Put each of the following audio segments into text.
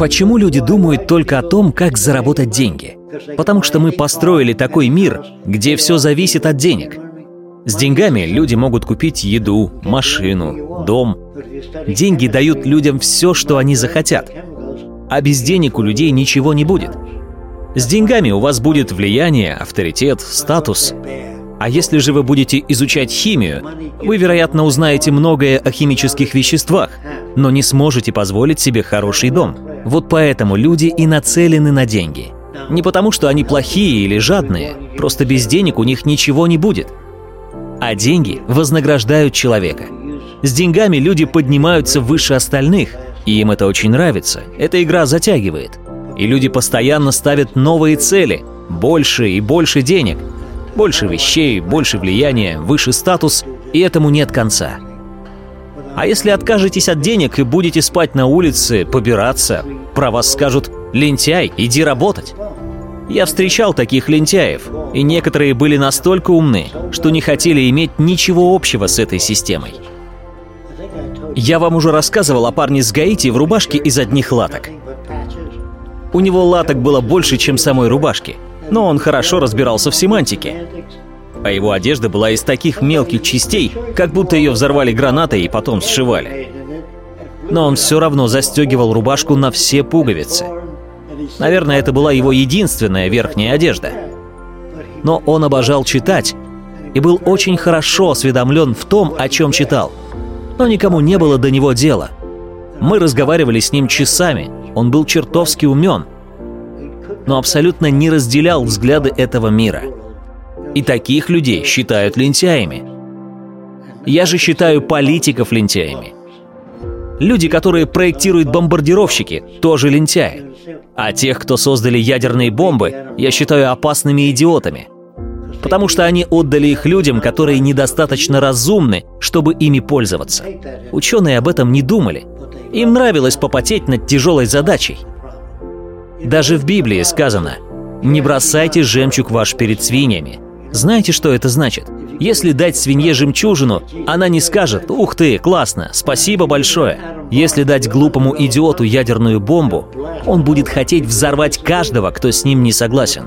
Почему люди думают только о том, как заработать деньги? Потому что мы построили такой мир, где все зависит от денег. С деньгами люди могут купить еду, машину, дом. Деньги дают людям все, что они захотят. А без денег у людей ничего не будет. С деньгами у вас будет влияние, авторитет, статус. А если же вы будете изучать химию, вы, вероятно, узнаете многое о химических веществах, но не сможете позволить себе хороший дом. Вот поэтому люди и нацелены на деньги. Не потому, что они плохие или жадные, просто без денег у них ничего не будет. А деньги вознаграждают человека. С деньгами люди поднимаются выше остальных, и им это очень нравится. Эта игра затягивает. И люди постоянно ставят новые цели, больше и больше денег – больше вещей, больше влияния, выше статус, и этому нет конца. А если откажетесь от денег и будете спать на улице, побираться, про вас скажут «лентяй, иди работать». Я встречал таких лентяев, и некоторые были настолько умны, что не хотели иметь ничего общего с этой системой. Я вам уже рассказывал о парне с Гаити в рубашке из одних латок. У него латок было больше, чем самой рубашки – но он хорошо разбирался в семантике. А его одежда была из таких мелких частей, как будто ее взорвали гранатой и потом сшивали. Но он все равно застегивал рубашку на все пуговицы. Наверное, это была его единственная верхняя одежда. Но он обожал читать и был очень хорошо осведомлен в том, о чем читал. Но никому не было до него дела. Мы разговаривали с ним часами, он был чертовски умен — но абсолютно не разделял взгляды этого мира. И таких людей считают лентяями. Я же считаю политиков лентяями. Люди, которые проектируют бомбардировщики, тоже лентяи. А тех, кто создали ядерные бомбы, я считаю опасными идиотами. Потому что они отдали их людям, которые недостаточно разумны, чтобы ими пользоваться. Ученые об этом не думали. Им нравилось попотеть над тяжелой задачей. Даже в Библии сказано «Не бросайте жемчуг ваш перед свиньями». Знаете, что это значит? Если дать свинье жемчужину, она не скажет «Ух ты, классно, спасибо большое». Если дать глупому идиоту ядерную бомбу, он будет хотеть взорвать каждого, кто с ним не согласен.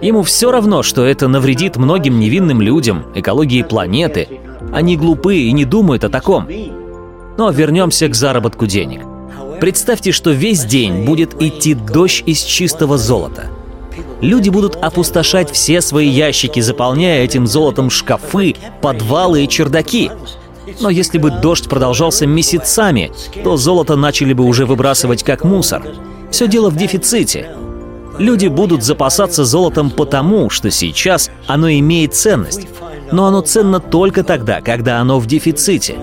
Ему все равно, что это навредит многим невинным людям, экологии планеты. Они глупые и не думают о таком. Но вернемся к заработку денег – Представьте, что весь день будет идти дождь из чистого золота. Люди будут опустошать все свои ящики, заполняя этим золотом шкафы, подвалы и чердаки. Но если бы дождь продолжался месяцами, то золото начали бы уже выбрасывать как мусор. Все дело в дефиците. Люди будут запасаться золотом потому, что сейчас оно имеет ценность. Но оно ценно только тогда, когда оно в дефиците.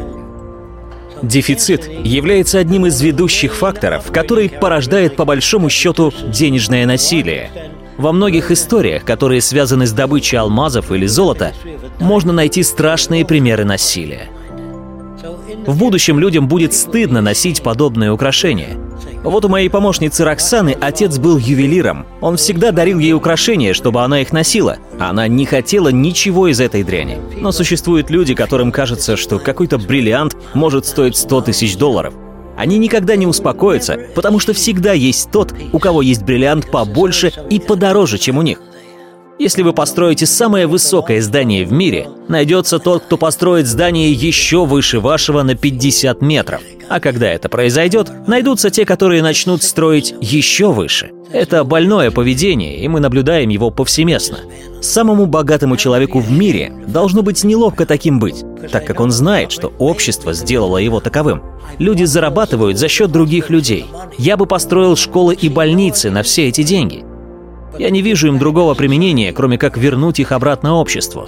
Дефицит является одним из ведущих факторов, который порождает по большому счету денежное насилие. Во многих историях, которые связаны с добычей алмазов или золота, можно найти страшные примеры насилия. В будущем людям будет стыдно носить подобные украшения. Вот у моей помощницы Роксаны отец был ювелиром. Он всегда дарил ей украшения, чтобы она их носила. Она не хотела ничего из этой дряни. Но существуют люди, которым кажется, что какой-то бриллиант может стоить 100 тысяч долларов. Они никогда не успокоятся, потому что всегда есть тот, у кого есть бриллиант побольше и подороже, чем у них. Если вы построите самое высокое здание в мире, найдется тот, кто построит здание еще выше вашего на 50 метров. А когда это произойдет, найдутся те, которые начнут строить еще выше. Это больное поведение, и мы наблюдаем его повсеместно. Самому богатому человеку в мире должно быть неловко таким быть, так как он знает, что общество сделало его таковым. Люди зарабатывают за счет других людей. Я бы построил школы и больницы на все эти деньги. Я не вижу им другого применения, кроме как вернуть их обратно обществу.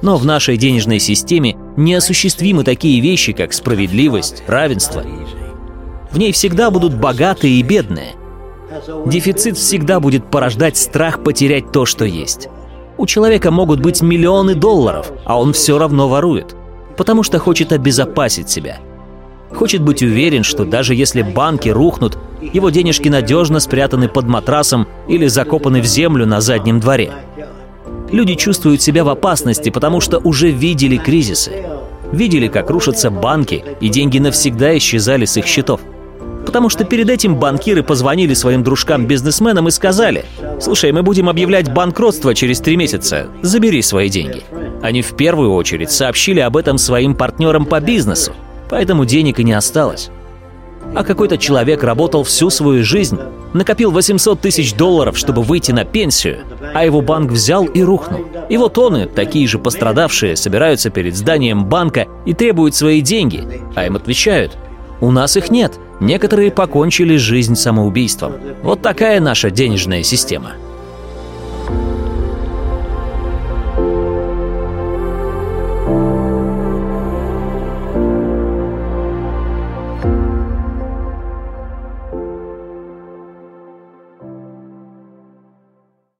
Но в нашей денежной системе неосуществимы такие вещи, как справедливость, равенство. В ней всегда будут богатые и бедные. Дефицит всегда будет порождать страх потерять то, что есть. У человека могут быть миллионы долларов, а он все равно ворует, потому что хочет обезопасить себя – Хочет быть уверен, что даже если банки рухнут, его денежки надежно спрятаны под матрасом или закопаны в землю на заднем дворе. Люди чувствуют себя в опасности, потому что уже видели кризисы. Видели, как рушатся банки, и деньги навсегда исчезали с их счетов. Потому что перед этим банкиры позвонили своим дружкам-бизнесменам и сказали, «Слушай, мы будем объявлять банкротство через три месяца, забери свои деньги». Они в первую очередь сообщили об этом своим партнерам по бизнесу, поэтому денег и не осталось. А какой-то человек работал всю свою жизнь, накопил 800 тысяч долларов, чтобы выйти на пенсию, а его банк взял и рухнул. И вот он и такие же пострадавшие собираются перед зданием банка и требуют свои деньги, а им отвечают «У нас их нет, некоторые покончили жизнь самоубийством». Вот такая наша денежная система.